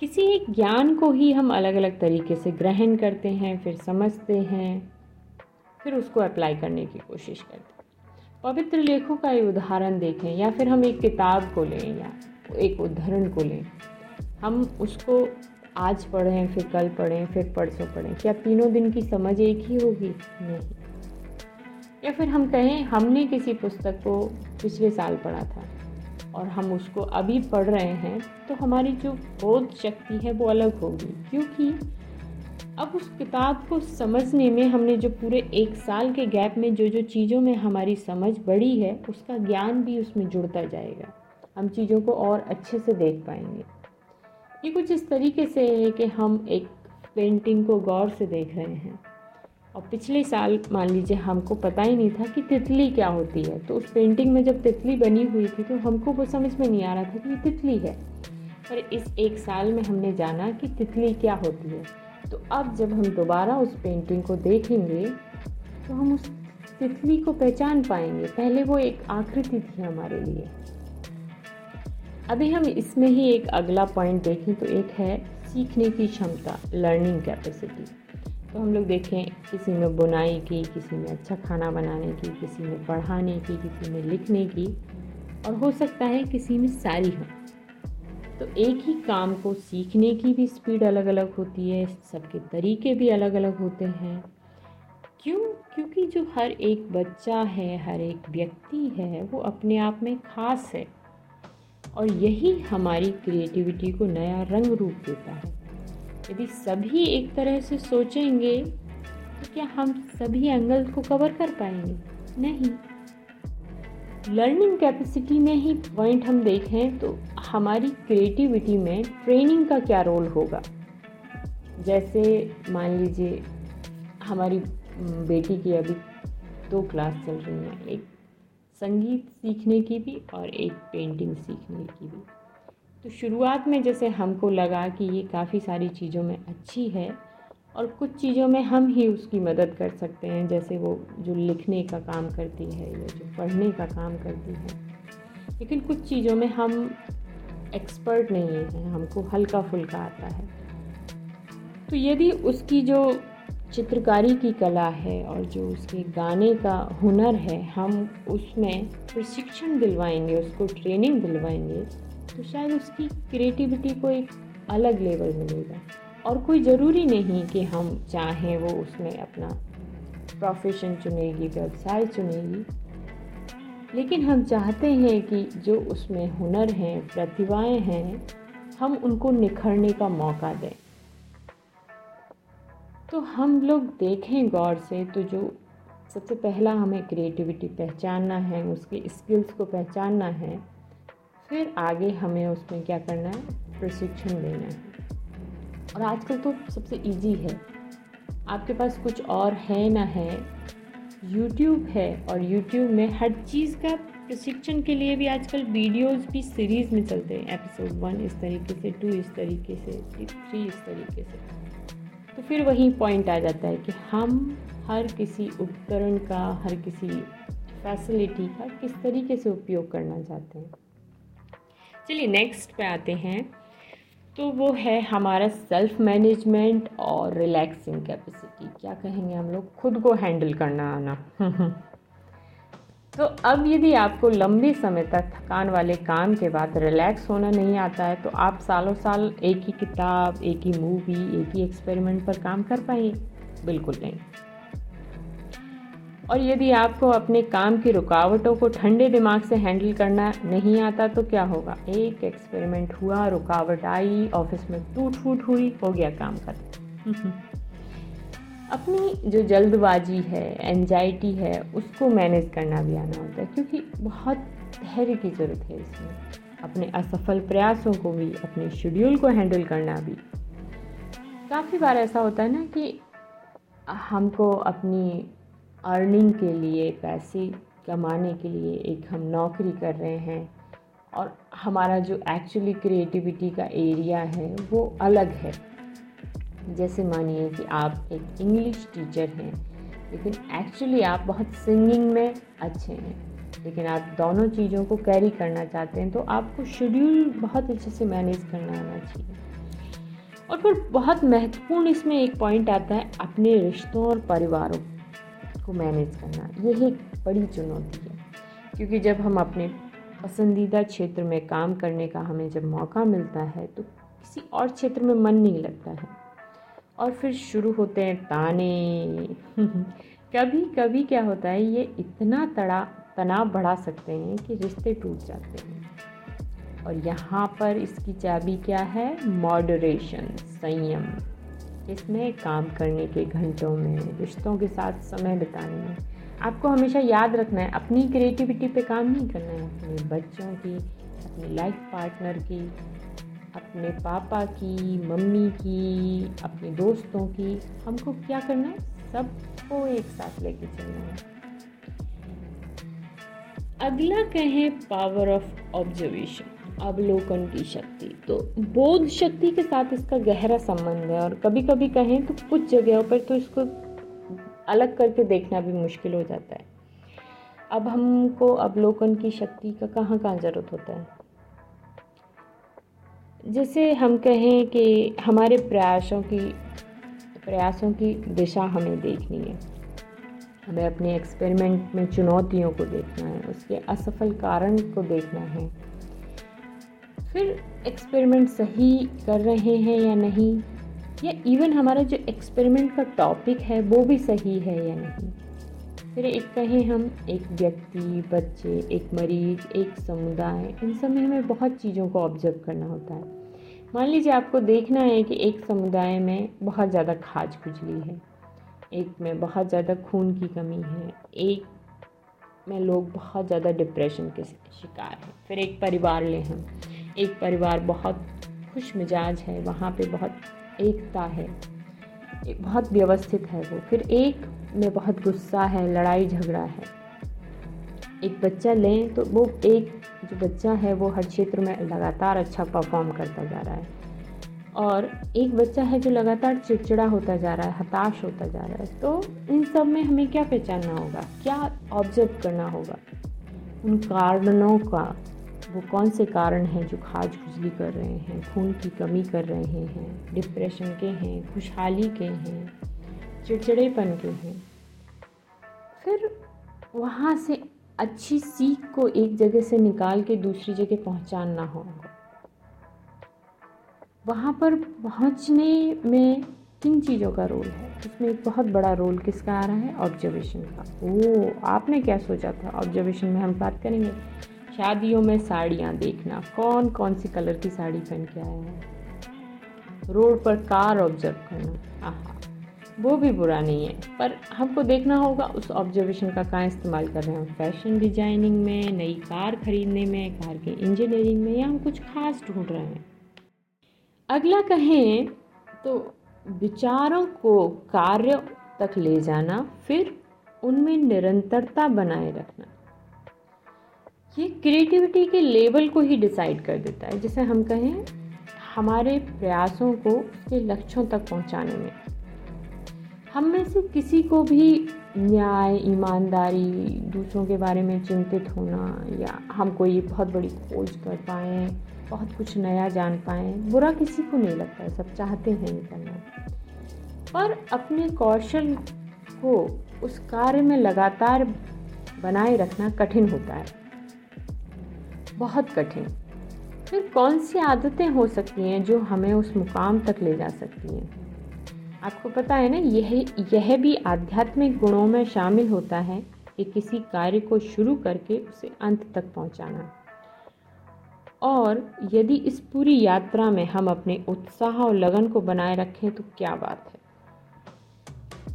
किसी एक ज्ञान को ही हम अलग अलग तरीके से ग्रहण करते हैं, फिर समझते हैं, फिर उसको अप्लाई करने की कोशिश करते हैं। पवित्र लेखों का ये उदाहरण देखें या फिर हम एक किताब को लें या एक उदाहरण को लें। हम उसको आज पढ़ें, फिर कल पढ़ें, फिर परसों पढ़ें, क्या तीनों दिन की समझ एक ही होगी? नहीं। या फिर हम कहें, हमने किसी पुस्तक को पिछले साल पढ़ा था और हम उसको अभी पढ़ रहे हैं तो हमारी जो बोध शक्ति है वो अलग होगी। क्योंकि अब उस किताब को समझने में हमने जो पूरे एक साल के गैप में जो जो चीज़ों में हमारी समझ बढ़ी है, उसका ज्ञान भी उसमें जुड़ता जाएगा। हम चीज़ों को और अच्छे से देख पाएँगे। ये कुछ इस तरीके से है कि हम एक पेंटिंग को गौर से देख रहे हैं। और पिछले साल, मान लीजिए, हमको पता ही नहीं था कि तितली क्या होती है। तो उस पेंटिंग में जब तितली बनी हुई थी तो हमको वो समझ में नहीं आ रहा था कि ये तितली है। पर इस एक साल में हमने जाना कि तितली क्या होती है। तो अब जब हम दोबारा उस पेंटिंग को देखेंगे तो हम उस तितली को पहचान पाएँगे। पहले वो एक आकृति थी हमारे लिए। अभी हम इसमें ही एक अगला पॉइंट देखें तो एक है सीखने की क्षमता लर्निंग कैपेसिटी तो हम लोग देखें, किसी में बुनाई की, किसी में अच्छा खाना बनाने की, किसी में पढ़ाने की, किसी में लिखने की, और हो सकता है किसी में सारी हो। तो एक ही काम को सीखने की भी स्पीड अलग अलग होती है, सबके तरीके भी अलग अलग होते हैं। क्यों? क्योंकि जो हर एक बच्चा है, हर एक व्यक्ति है, वो अपने आप में ख़ास है। और यही हमारी क्रिएटिविटी को नया रंग रूप देता है। यदि सभी एक तरह से सोचेंगे तो क्या हम सभी एंगल को कवर कर पाएँगे? नहीं। लर्निंग कैपेसिटी में ही पॉइंट हम देखें तो हमारी क्रिएटिविटी में ट्रेनिंग का क्या रोल होगा? जैसे मान लीजिए, हमारी बेटी की अभी दो क्लास चल रही हैं, एक संगीत सीखने की भी और एक पेंटिंग सीखने की भी। तो शुरुआत में जैसे हमको लगा कि ये काफ़ी सारी चीज़ों में अच्छी है और कुछ चीज़ों में हम ही उसकी मदद कर सकते हैं, जैसे वो जो लिखने का काम करती है या जो पढ़ने का काम करती है। लेकिन कुछ चीज़ों में हम एक्सपर्ट नहीं हैं हमको हल्का फुल्का आता है। तो यदि उसकी जो चित्रकारी की कला है और जो उसके गाने का हुनर है, हम उसमें प्रशिक्षण दिलवाएँगे, उसको ट्रेनिंग दिलवाएँगे तो शायद उसकी क्रिएटिविटी को एक अलग लेवल मिलेगा। और कोई ज़रूरी नहीं कि हम चाहें वो उसमें अपना प्रोफेशन चुनेगी, व्यवसाय चुनेगी। लेकिन हम चाहते हैं कि जो उसमें हुनर हैं, प्रतिभाएँ हैं, हम उनको निखरने का मौका दें। तो हम लोग देखें गौर से तो जो सबसे पहला हमें क्रिएटिविटी पहचानना है, उसके स्किल्स को पहचानना है फिर आगे हमें उसमें क्या करना है? प्रशिक्षण देना है। और आजकल तो सबसे इजी है। आपके पास कुछ और है ना है। यूट्यूब है और यूट्यूब में हर चीज़ का प्रशिक्षण के लिए भी आजकल वीडियोस भी सीरीज़ में चलते हैं। एपिसोड वन इस तरीके से टू इस तरीके से थ्री इस तरीके से। तो फिर वही पॉइंट आ जाता है कि हम हर किसी उपकरण का, हर किसी फैसिलिटी का किस तरीके से उपयोग करना चाहते हैं। चलिए नेक्स्ट पे आते हैं। तो वो है हमारा सेल्फ मैनेजमेंट और रिलैक्सिंग कैपेसिटी क्या कहेंगे हम लोग? खुद को हैंडल करना आना। तो अब यदि आपको लंबे समय तक थकान वाले काम के बाद रिलैक्स होना नहीं आता है तो आप सालों साल एक ही किताब, एक ही मूवी एक ही एक्सपेरिमेंट पर काम कर पाएँगे। बिल्कुल नहीं। और यदि आपको अपने काम की रुकावटों को ठंडे दिमाग से हैंडल करना नहीं आता तो क्या होगा? एक एक्सपेरिमेंट हुआ रुकावट आई ऑफ़िस में टूट फूट हुई हो गया काम खत्म। अपनी जो जल्दबाजी है एनजाइटी है उसको मैनेज करना भी आना होता है क्योंकि बहुत धैर्य की ज़रूरत है इसमें। अपने असफल प्रयासों को भी अपने शेड्यूल को हैंडल करना भी। काफ़ी बार ऐसा होता है ना कि हमको अपनी अर्निंग के लिए, पैसे कमाने के लिए एक हम नौकरी कर रहे हैं और हमारा जो एक्चुअली क्रिएटिविटी का एरिया है, वो अलग है। जैसे मानिए कि आप एक इंग्लिश टीचर हैं, लेकिन एक्चुअली आप बहुत सिंगिंग में अच्छे हैं, लेकिन आप दोनों चीज़ों को कैरी करना चाहते हैं तो आपको शेड्यूल बहुत अच्छे से मैनेज करना आना चाहिए। और फिर बहुत महत्वपूर्ण इसमें एक पॉइंट आता है अपने रिश्तों और परिवारों को मैनेज करना। यही एक बड़ी चुनौती है। क्योंकि जब हम अपने पसंदीदा क्षेत्र में काम करने का हमें जब मौका मिलता है तो किसी और क्षेत्र में मन नहीं लगता है। और फिर शुरू होते हैं ताने। कभी कभी क्या होता है, ये इतना तड़ा, तनाव बढ़ा सकते हैं कि रिश्ते टूट जाते हैं। और यहाँ पर इसकी चाबी क्या है? मॉडरेशन संयम। इसमें काम करने के घंटों में, रिश्तों के साथ समय बिताने में। आपको हमेशा याद रखना है, अपनी क्रिएटिविटी पे काम नहीं करना है, अपने बच्चों की, अपनी लाइफ पार्टनर की, अपने पापा की, मम्मी की, अपने दोस्तों की। हमको क्या करना है? सबको एक साथ लेके चलना है। अगला कहें पावर ऑफ़ ऑब्जर्वेशन अवलोकन की शक्ति। तो बोध शक्ति के साथ इसका गहरा संबंध है और कभी कभी कहें तो कुछ जगहों पर तो इसको अलग करके देखना भी मुश्किल हो जाता है। अब हमको अवलोकन की शक्ति का कहाँ कहाँ ज़रूरत होता है? जैसे हम कहें कि हमारे प्रयासों की प्रयासों की दिशा हमें देखनी है। हमें अपने एक्सपेरिमेंट में चुनौतियों को देखना है, उसके असफल कारण को देखना है। फिर एक्सपेरिमेंट सही कर रहे हैं या नहीं? या इवन हमारा जो एक्सपेरिमेंट का टॉपिक है, वो भी सही है या नहीं? फिर एक कहें हम, एक व्यक्ति, बच्चे, एक मरीज़, एक समुदाय, इन सब में हमें बहुत चीज़ों को ऑब्ज़र्व करना होता है। मान लीजिए आपको देखना है कि एक समुदाय में बहुत ज़्यादा खाज खुजली है। एक में बहुत ज़्यादा खून की कमी है। एक में लोग बहुत ज़्यादा डिप्रेशन के शिकार हैं। फिर एक परिवार लें हम। एक परिवार बहुत खुश मिजाज है, वहाँ पे बहुत एकता है, एक बहुत व्यवस्थित है वो। फिर एक में बहुत गुस्सा है, लड़ाई झगड़ा है। एक बच्चा लें तो वो एक जो बच्चा है वो हर क्षेत्र में लगातार अच्छा परफॉर्म करता जा रहा है। और एक बच्चा है जो लगातार चिड़चिड़ा होता जा रहा है, हताश होता जा रहा है। तो इन सब में हमें क्या पहचानना होगा? क्या ऑब्ज़र्व करना होगा? उन कारणों का वो कौन से कारण हैं जो खाज खुजली कर रहे हैं, खून की कमी कर रहे हैं डिप्रेशन के हैं, खुशहाली के हैं, चिड़चिड़ेपन के हैं? फिर वहाँ से अच्छी सीख को एक जगह से निकाल के दूसरी जगह पहुँचाना होगा। वहाँ पर पहुँचने में किन चीज़ों का रोल है? इसमें एक बहुत बड़ा रोल किसका आ रहा है? ऑब्जर्वेशन का। ओ आपने क्या सोचा था? ऑब्जर्वेशन में हम बात करेंगे। शादियों में साड़ियाँ देखना। कौन कौन सी कलर की साड़ी पहन के आया है? रोड पर कार ऑब्ज़र्व करना। आहा, वो भी बुरा नहीं है, पर हमको देखना होगा उस ऑब्जर्वेशन का कहाँ इस्तेमाल कर रहे हैं। फ़ैशन डिज़ाइनिंग में, नई कार खरीदने में, कार के इंजीनियरिंग में, या हम कुछ खास ढूंढ रहे हैं? अगला कहें तो विचारों को कार्य तक ले जाना, फिर उनमें निरंतरता बनाए रखना। ये क्रिएटिविटी के लेवल को ही डिसाइड कर देता है। जैसे हम कहें, हमारे प्रयासों को उसके लक्ष्यों तक पहुँचाने में। हम में से किसी को भी न्याय, ईमानदारी, दूसरों के बारे में चिंतित होना या हम कोई बहुत बड़ी खोज कर पाएँ, बहुत कुछ नया जान पाएँ, बुरा किसी को नहीं लगता है सब चाहते हैं ये करना पर अपने कौशल को उस कार्य में लगातार बनाए रखना कठिन होता है। बहुत कठिन। फिर कौन सी आदतें हो सकती हैं जो हमें उस मुकाम तक ले जा सकती हैं? आपको पता है ना, यह यह भी आध्यात्मिक गुणों में शामिल होता है कि किसी कार्य को शुरू करके उसे अंत तक पहुंचाना। और यदि इस पूरी यात्रा में हम अपने उत्साह और लगन को बनाए रखें तो क्या बात है?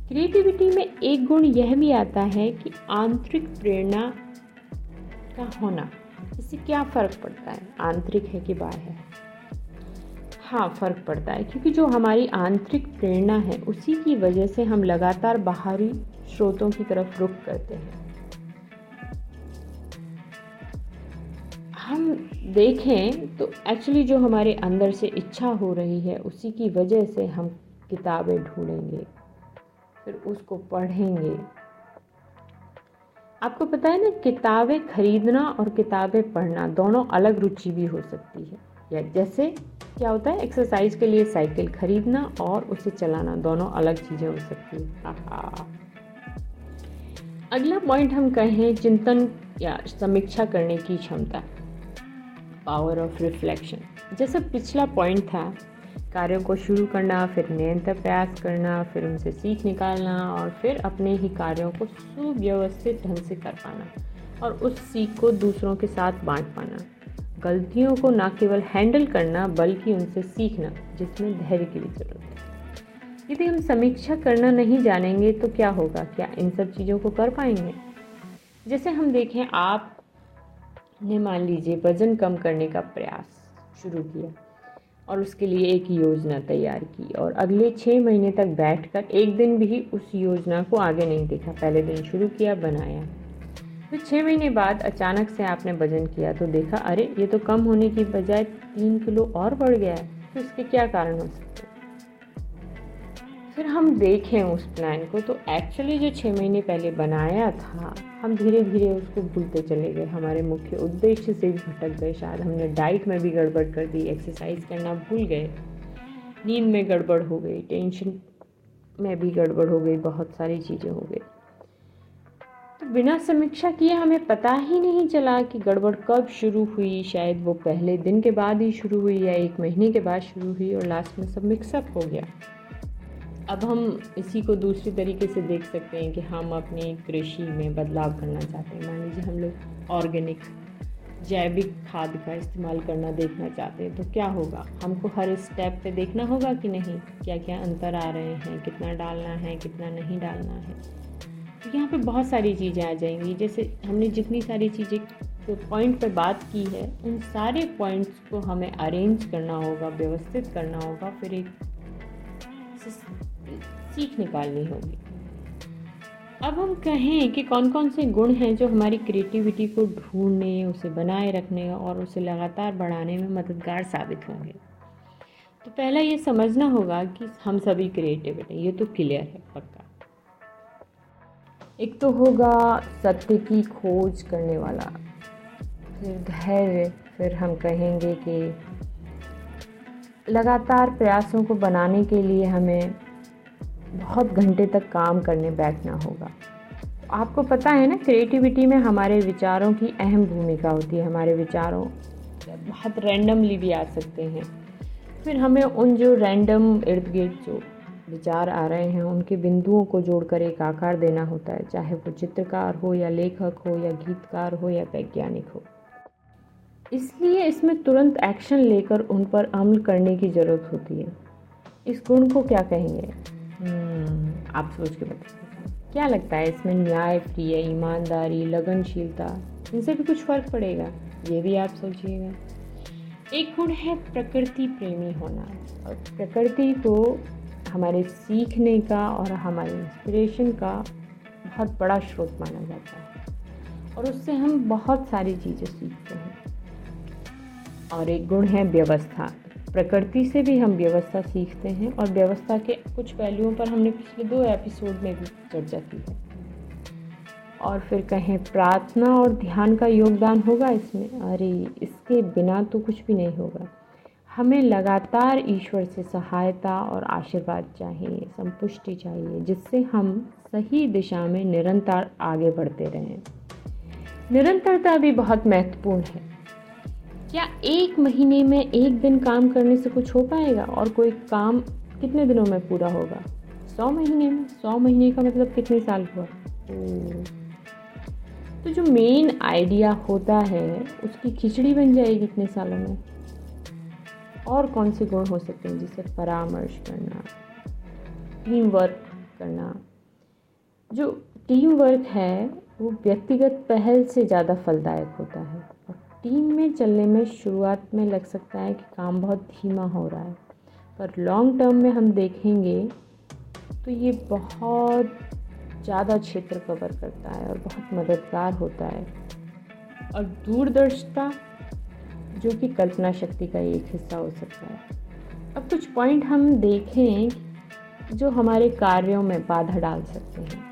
क्रिएटिविटी में एक गुण यह भी आता है कि आंतरिक प्रेरणा का होना। इससे क्या फ़र्क पड़ता है? आंतरिक है कि बाह्य है? हाँ फ़र्क पड़ता है, क्योंकि जो हमारी आंतरिक प्रेरणा है, उसी की वजह से हम लगातार बाहरी स्रोतों की तरफ़ रुख करते हैं। हम देखें तो एक्चुअली जो हमारे अंदर से इच्छा हो रही है, उसी की वजह से हम किताबें ढूंढेंगे, फिर उसको पढ़ेंगे। आपको पता है ना, किताबें खरीदना और किताबें पढ़ना दोनों अलग रुचि भी हो सकती है। या जैसे क्या होता है एक्सरसाइज के लिए साइकिल खरीदना और उसे चलाना दोनों अलग चीज़ें हो सकती है। अगला पॉइंट हम कहें चिंतन या समीक्षा करने की क्षमता पावर ऑफ़ रिफ्लेक्शन जैसा पिछला पॉइंट था कार्यों को शुरू करना, फिर निरंतर प्रयास करना, फिर उनसे सीख निकालना और फिर अपने ही कार्यों को सुव्यवस्थित ढंग से कर पाना और उस सीख को दूसरों के साथ बांट पाना। गलतियों को ना केवल हैंडल करना, बल्कि उनसे सीखना, जिसमें धैर्य की भी ज़रूरत है। यदि हम समीक्षा करना नहीं जानेंगे तो क्या होगा? क्या इन सब चीज़ों को कर पाएँगे? जैसे हम देखें आप ने मान लीजिए, वज़न कम करने का प्रयास शुरू किया। और उसके लिए एक योजना तैयार की और अगले छः महीने तक बैठकर एक दिन भी उस योजना को आगे नहीं देखा, पहले दिन शुरू किया, बनाया। फिर छः महीने बाद अचानक से आपने वज़न किया तो देखा, अरे, ये तो कम होने की बजाय तीन किलो और बढ़ गया है तो इसके क्या कारण हो सकते फिर हम देखें उस प्लान को। तो एक्चुअली जो छः महीने पहले बनाया था, हम धीरे धीरे उसको भूलते चले गए। हमारे मुख्य उद्देश्य से भी भटक गए। शायद हमने डाइट में भी गड़बड़ कर दी एक्सरसाइज करना भूल गए। नींद में गड़बड़ हो गई टेंशन में भी गड़बड़ हो गई, बहुत सारी चीज़ें हो गई। तो बिना समीक्षा किए हमें पता ही नहीं चला कि गड़बड़ कब शुरू हुई। शायद वो पहले दिन के बाद ही शुरू हुई या एक महीने के बाद शुरू हुई और लास्ट में सब मिक्सअप हो गया। अब हम इसी को दूसरे तरीके से देख सकते हैं कि हम अपनी कृषि में बदलाव करना चाहते हैं। मान लीजिए हम लोग ऑर्गेनिक जैविक खाद का इस्तेमाल करना देखना चाहते हैं तो क्या होगा? हमको हर स्टेप पे देखना होगा कि नहीं? क्या क्या अंतर आ रहे हैं? कितना डालना है, कितना नहीं डालना है? तो यहाँ पे बहुत सारी चीज़ें आ जाएँगी। जैसे हमने जितनी सारी चीज़ें जो पॉइंट पे बात की है, उन सारे पॉइंट्स को हमें अरेंज करना होगा, व्यवस्थित करना होगा, फिर एक सीख निकालनी होगी। अब हम कहें कि कौन कौन से गुण हैं जो हमारी क्रिएटिविटी को ढूँढने, उसे बनाए रखने और उसे लगातार बढ़ाने में मददगार साबित होंगे। तो पहला ये समझना होगा कि हम सभी क्रिएटिव हैं, ये तो क्लियर है पक्का। एक तो होगा सत्य की खोज करने वाला। फिर धैर्य, फिर हम कहेंगे कि लगातार प्रयासों को बनाने के लिए हमें बहुत घंटे तक काम करने बैठना होगा। आपको पता है ना क्रिएटिविटी में हमारे विचारों की अहम भूमिका होती है, हमारे विचारों बहुत रैंडमली भी आ सकते हैं। फिर हमें उन जो रैंडम इर्द गिर्द जो विचार आ रहे हैं, उनके बिंदुओं को जोड़कर एक आकार देना होता है, चाहे वो चित्रकार हो या लेखक हो या गीतकार हो या वैज्ञानिक हो। इसलिए इसमें तुरंत एक्शन लेकर उन पर अमल करने की ज़रूरत होती है। इस गुण को क्या कहेंगे? आप सोच के बताइए। क्या लगता है इसमें न्याय, प्रिय, ईमानदारी, लगनशीलता, इनसे भी कुछ फ़र्क पड़ेगा? ये भी आप सोचिएगा। एक गुण है प्रकृति प्रेमी होना। और प्रकृति तो हमारे सीखने का और हमारे इंस्पिरेशन का बहुत बड़ा स्रोत माना जाता है। और उससे हम बहुत सारी चीज़ें सीखते हैं। और एक गुण है व्यवस्था। प्रकृति से भी हम व्यवस्था सीखते हैं और व्यवस्था के कुछ पहलुओं पर हमने पिछले दो एपिसोड में भी चर्चा की है। और फिर कहें, प्रार्थना और ध्यान का योगदान होगा इसमें? अरे, इसके बिना तो कुछ भी नहीं होगा। हमें लगातार ईश्वर से सहायता और आशीर्वाद चाहिए, संपुष्टि चाहिए, जिससे हम सही दिशा में निरंतर आगे बढ़ते रहें। निरंतरता भी बहुत महत्वपूर्ण है। क्या एक महीने में एक दिन काम करने से कुछ हो पाएगा? और कोई काम कितने दिनों में पूरा होगा? सौ महीने में? सौ महीने का मतलब कितने साल हुआ? तो जो मेन आइडिया होता है उसकी खिचड़ी बन जाएगी कितने सालों में। और कौन से गुण हो सकते हैं जिससे परामर्श करना टीम वर्क करना? जो टीम वर्क है वो व्यक्तिगत पहल से ज़्यादा फलदायक होता है। और टीम में चलने में शुरुआत में लग सकता है कि काम बहुत धीमा हो रहा है, पर लॉन्ग टर्म में हम देखेंगे तो ये बहुत ज़्यादा क्षेत्र कवर करता है और बहुत मददगार होता है। और दूरदर्शिता, जो कि कल्पना शक्ति का एक हिस्सा हो सकता है। अब कुछ पॉइंट हम देखें जो हमारे कार्यों में बाधा डाल सकते हैं।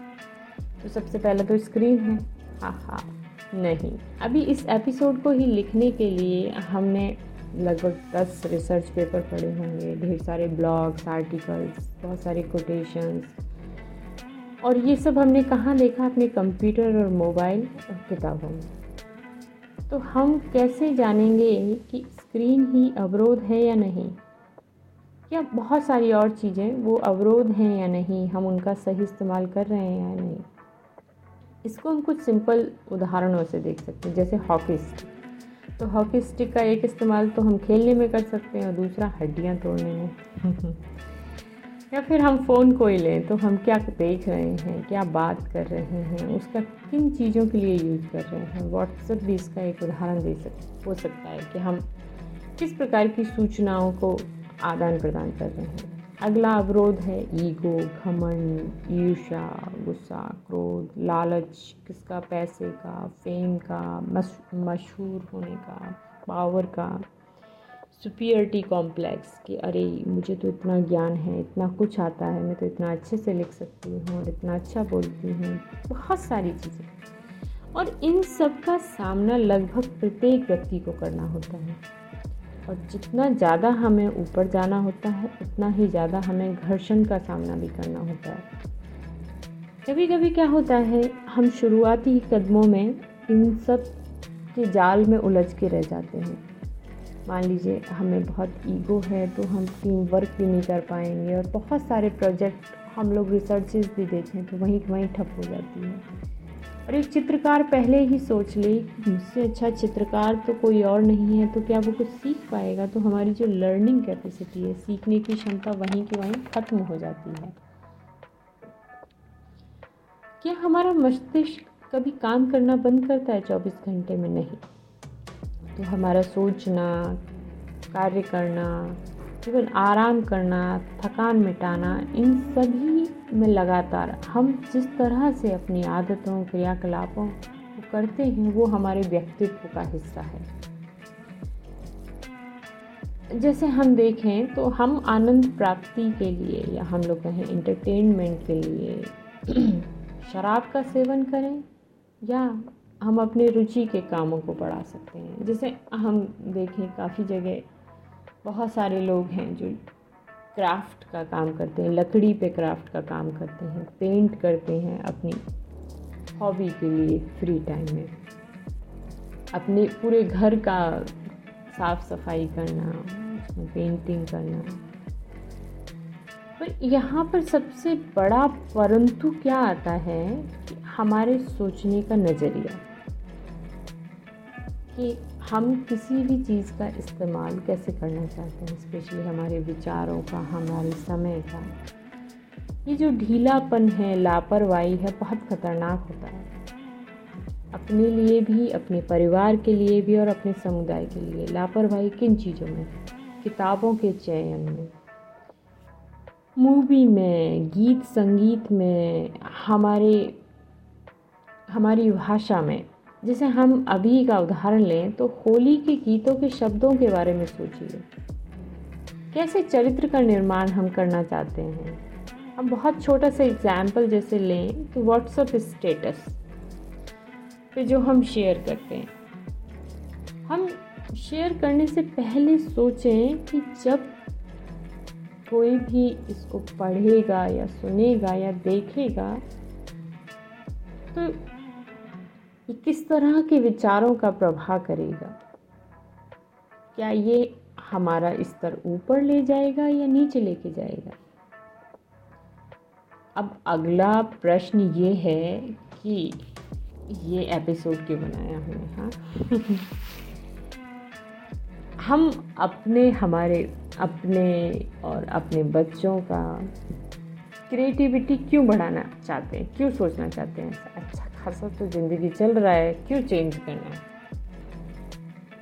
तो सबसे पहले तो स्क्रीन है। हाँ हाँ। नहीं। अभी इस एपिसोड को ही लिखने के लिए हमने लगभग दस रिसर्च पेपर पढ़े होंगे, ढेर सारे ब्लॉग्स आर्टिकल्स बहुत सारे कोटेशंस और ये सब हमने कहाँ देखा? अपने कंप्यूटर और मोबाइल और किताबों में। तो हम कैसे जानेंगे कि स्क्रीन ही अवरोध है या नहीं? या बहुत सारी और चीज़ें, वो अवरोध हैं या नहीं? हम उनका सही इस्तेमाल कर रहे हैं या नहीं? इसको हम कुछ सिंपल उदाहरणों से देख सकते हैं, जैसे हॉकी स्टिक। तो हॉकी स्टिक का एक इस्तेमाल तो हम खेलने में कर सकते हैं और दूसरा हड्डियाँ तोड़ने में। या फिर हम फ़ोन को ही लें तो हम क्या देख रहे हैं, क्या बात कर रहे हैं, उसका किन चीज़ों के लिए यूज़ कर रहे हैं। व्हाट्सएप भी इसका एक उदाहरण दे सक, हो सकता है कि हम किस प्रकार की सूचनाओं को आदान प्रदान कर रहे हैं। अगला अवरोध है ईगो, घमंड ईर्षा गुस्सा, क्रोध, लालच, किसका, पैसे का फेम का मशहूर होने का पावर का। सुपियरिटी कॉम्प्लेक्स कि अरे, मुझे तो इतना ज्ञान है, इतना कुछ आता है, मैं तो इतना अच्छे से लिख सकती हूँ और इतना अच्छा बोलती हूँ, बहुत सारी चीज़ें। और इन सब का सामना लगभग प्रत्येक व्यक्ति को करना होता है। और जितना ज़्यादा हमें ऊपर जाना होता है, उतना ही ज़्यादा हमें घर्षण का सामना भी करना होता है। कभी कभी क्या होता है, हम शुरुआती कदमों में इन सब के जाल में उलझ के रह जाते हैं। मान लीजिए, हमें बहुत ईगो है तो हम टीम वर्क भी नहीं कर पाएँगे और बहुत सारे प्रोजेक्ट हम लोग रिसर्चेज भी देखें तो वहीं वहीं ठप हो जाती है। और एक चित्रकार पहले ही सोच ले, मुझसे अच्छा चित्रकार तो कोई और नहीं है तो क्या वो कुछ सीख पाएगा? तो हमारी जो लर्निंग कैपेसिटी है, सीखने की क्षमता वहीं की वहीं ख़त्म हो जाती है। क्या हमारा मस्तिष्क कभी काम करना बंद करता है चौबीस घंटे में? नहीं। तो हमारा सोचना, कार्य करना केवल आराम करना, थकान मिटाना, इन सभी में लगातार हम जिस तरह से अपनी आदतों, क्रियाकलापों को करते हैं, वो हमारे व्यक्तित्व का हिस्सा है। जैसे हम देखें तो हम आनंद प्राप्ति के लिए या हम लोग कहें इंटरटेनमेंट के लिए शराब का सेवन करें या हम अपने रुचि के कामों को बढ़ा सकते हैं। जैसे हम देखें, काफ़ी जगह बहुत सारे लोग हैं जो क्राफ्ट का काम करते हैं, लकड़ी पे क्राफ्ट का काम करते हैं, पेंट करते हैं अपनी हॉबी के लिए फ्री टाइम में। अपने पूरे घर का साफ़ सफ़ाई करना पेंटिंग करना। पर यहाँ पर सबसे बड़ा परंतु क्या आता है कि हमारे सोचने का नज़रिया कि हम किसी भी चीज़ का इस्तेमाल कैसे करना चाहते हैं? स्पेशली हमारे विचारों का, हमारे समय का। ये जो ढीलापन है, लापरवाही है, बहुत ख़तरनाक होता है। अपने लिए भी, अपने परिवार के लिए भी और अपने समुदाय के लिए। लापरवाही किन चीज़ों में? किताबों के चयन में। मूवी में, गीत संगीत में, हमारे, हमारी भाषा में। जैसे हम अभी का उदाहरण लें तो होली के गीतों के शब्दों के बारे में सोचिए। कैसे चरित्र का निर्माण हम करना चाहते हैं? हम बहुत छोटा सा एग्ज़ाम्पल जैसे लें तो व्हाट्सअप स्टेटस पे जो हम शेयर करते हैं। हम शेयर करने से पहले सोचें कि जब कोई भी इसको पढ़ेगा या सुनेगा या देखेगा तो ये किस तरह के विचारों का प्रभाव करेगा? क्या ये हमारा स्तर ऊपर ले जाएगा या नीचे लेके जाएगा? अब अगला प्रश्न ये है कि ये एपिसोड क्यों बनाया हमने हाँ? हम अपने, हमारे, अपने और अपने बच्चों का क्रिएटिविटी क्यों बढ़ाना चाहते हैं? क्यों सोचना चाहते हैं? अच्छा खासा तो ज़िंदगी चल रहा है क्यों चेंज करना?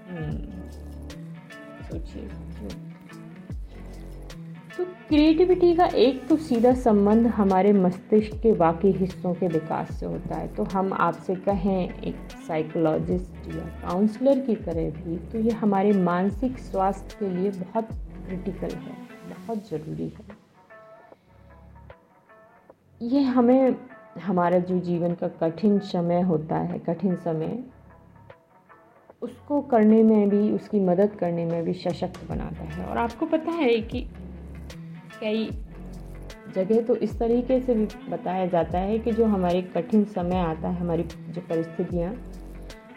हम्म, सोचिए। तो क्रिएटिविटी का एक तो सीधा संबंध हमारे मस्तिष्क के बाकी हिस्सों के विकास से होता है। तो हम आपसे कहें एक साइकोलॉजिस्ट या काउंसलर की तरह भी तो ये हमारे मानसिक स्वास्थ्य के लिए बहुत क्रिटिकल है बहुत ज़रूरी है। ये हमें हमारा जो जीवन का कठिन समय होता है, कठिन समय, उसको करने में भी, उसकी मदद करने में भी सशक्त बनाता है। और आपको पता है कि कई जगह तो इस तरीके से भी बताया जाता है कि जो हमारे कठिन समय आता है, हमारी जो परिस्थितियाँ,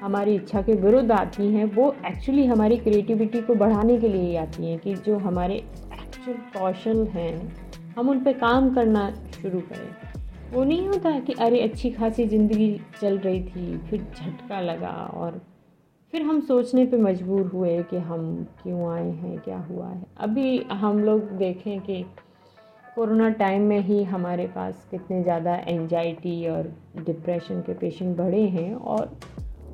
हमारी इच्छा के विरुद्ध आती हैं, वो एक्चुअली हमारी क्रिएटिविटी को बढ़ाने के लिए ही आती हैं कि जो हमारे एक्चुअल कौशल हैं, हम उन पर काम करना शुरू करें। वो नहीं होता कि अरे अच्छी खासी ज़िंदगी चल रही थी, फिर झटका लगा और फिर हम सोचने पे मजबूर हुए कि हम क्यों आए हैं, क्या हुआ है। अभी हम लोग देखें कि कोरोना टाइम में ही हमारे पास कितने ज़्यादा एंजाइटी और डिप्रेशन के पेशेंट बढ़े हैं और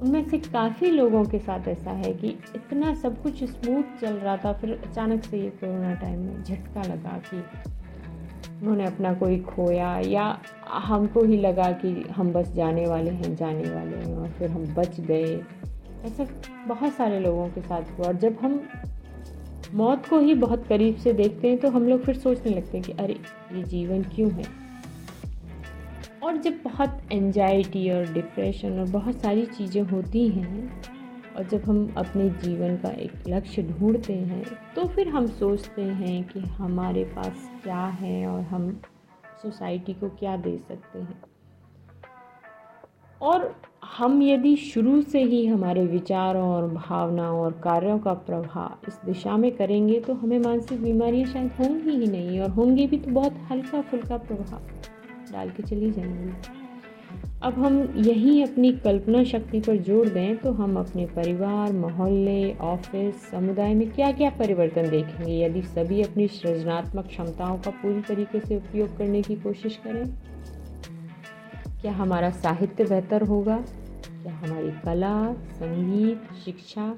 उनमें से काफ़ी लोगों के साथ ऐसा है कि इतना सब कुछ स्मूथ चल रहा था, फिर अचानक से ये कोरोना टाइम में झटका लगा कि उन्होंने अपना कोई खोया या हमको ही लगा कि हम बस जाने वाले हैं, जाने वाले हैं और फिर हम बच गए। ऐसा बहुत सारे लोगों के साथ हुआ और जब हम मौत को ही बहुत करीब से देखते हैं तो हम लोग फिर सोचने लगते हैं कि अरे, ये जीवन क्यों है? और जब बहुत एंजाइटी और डिप्रेशन और बहुत सारी चीज़ें होती हैं और जब हम अपने जीवन का एक लक्ष्य ढूंढते हैं तो फिर हम सोचते हैं कि हमारे पास क्या है और हम सोसाइटी को क्या दे सकते हैं। और हम यदि शुरू से ही हमारे विचारों और भावनाओं और कार्यों का प्रभाव इस दिशा में करेंगे तो हमें मानसिक बीमारियाँ शायद होंगी ही नहीं, और होंगी भी तो बहुत हल्का फुल्का प्रभाव। डाल के चली जाएँगी। अब हम यही अपनी कल्पना शक्ति पर ज़ोर दें तो हम अपने परिवार, मोहल्ले, ऑफ़िस, समुदाय में क्या क्या परिवर्तन देखेंगे? यदि सभी अपनी सृजनात्मक क्षमताओं का पूरी तरीके से उपयोग करने की कोशिश करें, क्या हमारा साहित्य बेहतर होगा? क्या हमारी कला, संगीत, शिक्षा,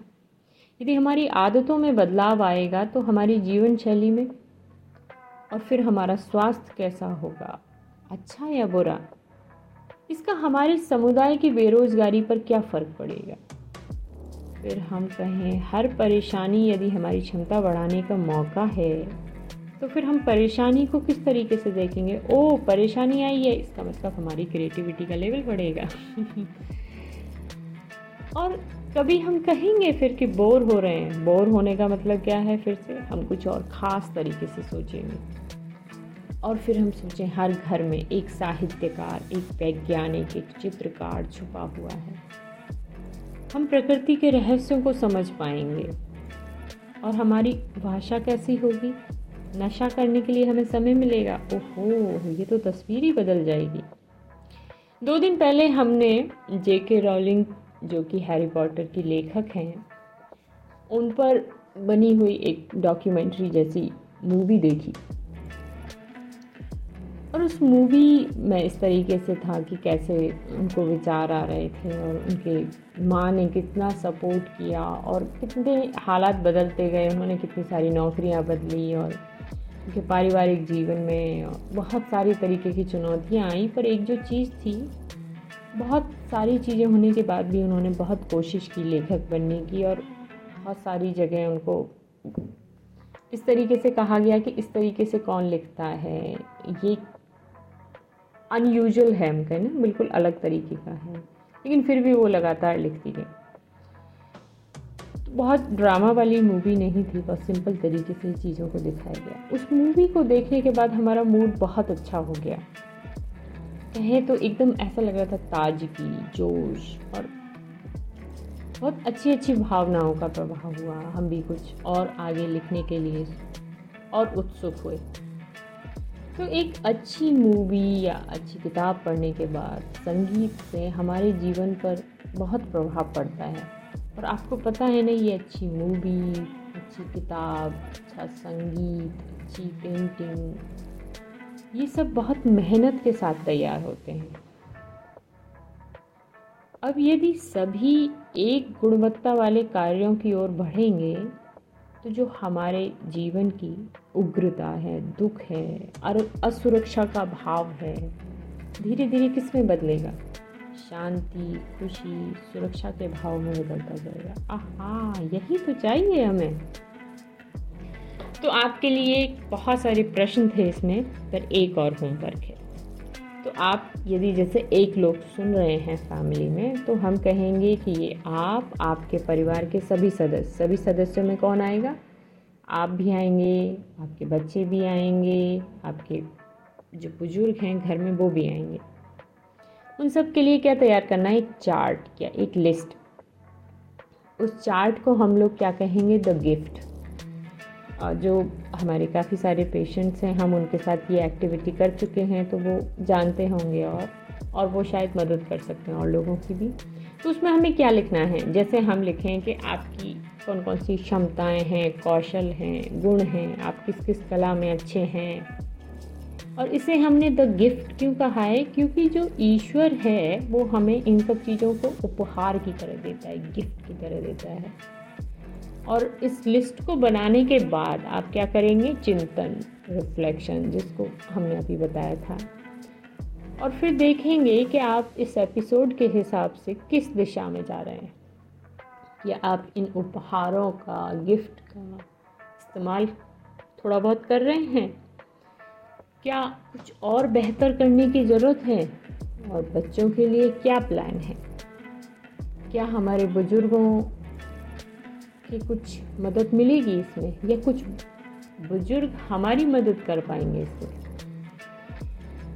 यदि हमारी आदतों में बदलाव आएगा तो हमारी जीवन शैली में? और फिर हमारा स्वास्थ्य कैसा होगा? अच्छा या बुरा? इसका हमारे समुदाय की बेरोज़गारी पर क्या फ़र्क पड़ेगा? फिर हम कहें, हर परेशानी यदि हमारी क्षमता बढ़ाने का मौका है तो फिर हम परेशानी को किस तरीके से देखेंगे? ओ, परेशानी आई है। इसका मतलब हमारी क्रिएटिविटी का लेवल बढ़ेगा। और कभी हम कहेंगे फिर कि बोर हो रहे हैं। बोर होने का मतलब क्या है? फिर से हम कुछ और ख़ास तरीके से सोचेंगे। और फिर हम सोचें, हर घर में एक साहित्यकार, एक वैज्ञानिक, एक चित्रकार छुपा हुआ है। हम प्रकृति के रहस्यों को समझ पाएँगे। और हमारी भाषा कैसी होगी? नशा करने के लिए हमें समय मिलेगा? ओहो, ये तो तस्वीर ही बदल जाएगी। दो दिन पहले हमने जे के रॉलिंग जो कि हैरी पॉटर की लेखक हैं, उन पर बनी हुई एक डॉक्यूमेंट्री जैसी मूवी देखी। और उस मूवी में इस तरीके से था कि कैसे उनको विचार आ रहे थे और उनके माँ ने कितना सपोर्ट किया और कितने हालात बदलते गए, उन्होंने कितनी सारी नौकरियाँ बदली और उनके पारिवारिक जीवन में बहुत सारी तरीके की चुनौतियाँ आई। पर एक जो चीज़ थी, बहुत सारी चीज़ें होने के बाद भी उन्होंने बहुत कोशिश की लेखक बनने की और बहुत सारी जगह उनको इस तरीके से कहा गया कि इस तरीके से कौन लिखता है, ये अनयूजल है हम कहें ना, बिल्कुल अलग तरीके का है। लेकिन फिर भी वो लगातार लिखती गई तो बहुत ड्रामा वाली मूवी नहीं थी बस सिंपल तरीके से चीज़ों को दिखाया गया। उस मूवी को देखने के बाद हमारा मूड बहुत अच्छा हो गया। कहें तो एकदम ऐसा लग रहा था ताजगी, जोश और बहुत अच्छी अच्छी भावनाओं का प्रभाव हुआ। हम भी कुछ और आगे लिखने के लिए और उत्सुक हुए। तो एक अच्छी मूवी या अच्छी किताब पढ़ने के बाद संगीत से हमारे जीवन पर बहुत प्रभाव पड़ता है। और आपको पता है ना, ये अच्छी मूवी अच्छी किताब अच्छा संगीत, अच्छी पेंटिंग ये सब बहुत मेहनत के साथ तैयार होते हैं। अब यदि सभी एक गुणवत्ता वाले कार्यों की ओर बढ़ेंगे तो जो हमारे जीवन की उग्रता है, दुख है, और असुरक्षा का भाव है धीरे धीरे किसमें बदलेगा? शांति, खुशी, सुरक्षा के भाव में बदलता जाएगा। आहा, यही तो चाहिए हमें। तो आपके लिए बहुत सारे प्रश्न थे इसमें, पर एक और होमवर्क है। तो आप यदि जैसे एक लोग सुन रहे हैं फैमिली में तो हम कहेंगे कि ये आप, आपके परिवार के सभी सदस्य, सभी सदस्यों में कौन आएगा? आप भी आएँगे, आपके बच्चे भी आएँगे, आपके जो बुज़ुर्ग हैं घर में, वो भी आएँगे। उन सब के लिए क्या तैयार करना है? एक चार्ट या एक लिस्ट उस चार्ट को हम लोग क्या कहेंगे? द गिफ्ट जो हमारे काफ़ी सारे पेशेंट्स हैं, हम उनके साथ ये एक्टिविटी कर चुके हैं तो वो जानते होंगे और और वो शायद मदद कर सकते हैं और लोगों की भी। तो उसमें हमें क्या लिखना है? जैसे हम लिखें कि आपकी कौन कौन सी क्षमताएँ हैं, कौशल हैं, गुण हैं, आप किस किस कला में अच्छे हैं? और इसे हमने द गिफ्ट क्यों कहा है? क्योंकि जो ईश्वर है, वो हमें इन सब चीज़ों को उपहार की तरह देता है, गिफ्ट की तरह देता है। और इस लिस्ट को बनाने के बाद आप क्या करेंगे? चिंतन रिफ्लेक्शन जिसको हमने अभी बताया था। और फिर देखेंगे कि आप इस एपिसोड के हिसाब से किस दिशा में जा रहे हैं। या आप इन उपहारों का गिफ्ट का इस्तेमाल थोड़ा बहुत कर रहे हैं? क्या कुछ और बेहतर करने की ज़रूरत है? और बच्चों के लिए क्या प्लान है? क्या हमारे बुज़ुर्गों कि कुछ मदद मिलेगी इसमें, या कुछ बुज़ुर्ग हमारी मदद कर पाएँगे इसमें।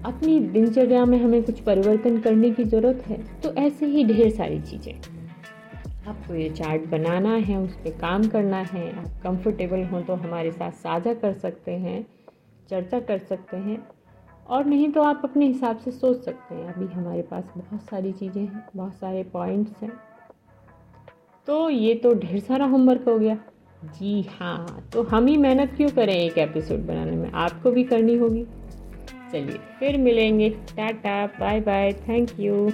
अपनी दिनचर्या में हमें कुछ परिवर्तन करने की ज़रूरत है तो ऐसे ही ढेर सारी चीज़ें। आपको ये चार्ट बनाना है, उस पर काम करना है, आप कंफर्टेबल हों तो हमारे साथ साझा कर सकते हैं, चर्चा कर सकते हैं, और नहीं तो आप अपने हिसाब से सोच सकते हैं। अभी हमारे पास बहुत सारी चीज़ें हैं, बहुत सारे पॉइंट्स हैं। तो ये तो ढेर सारा होमवर्क हो गया। जी हाँ तो हम ही मेहनत क्यों करें एक एपिसोड बनाने में? आपको भी करनी होगी। चलिए, फिर मिलेंगे। Tata bye bye thank you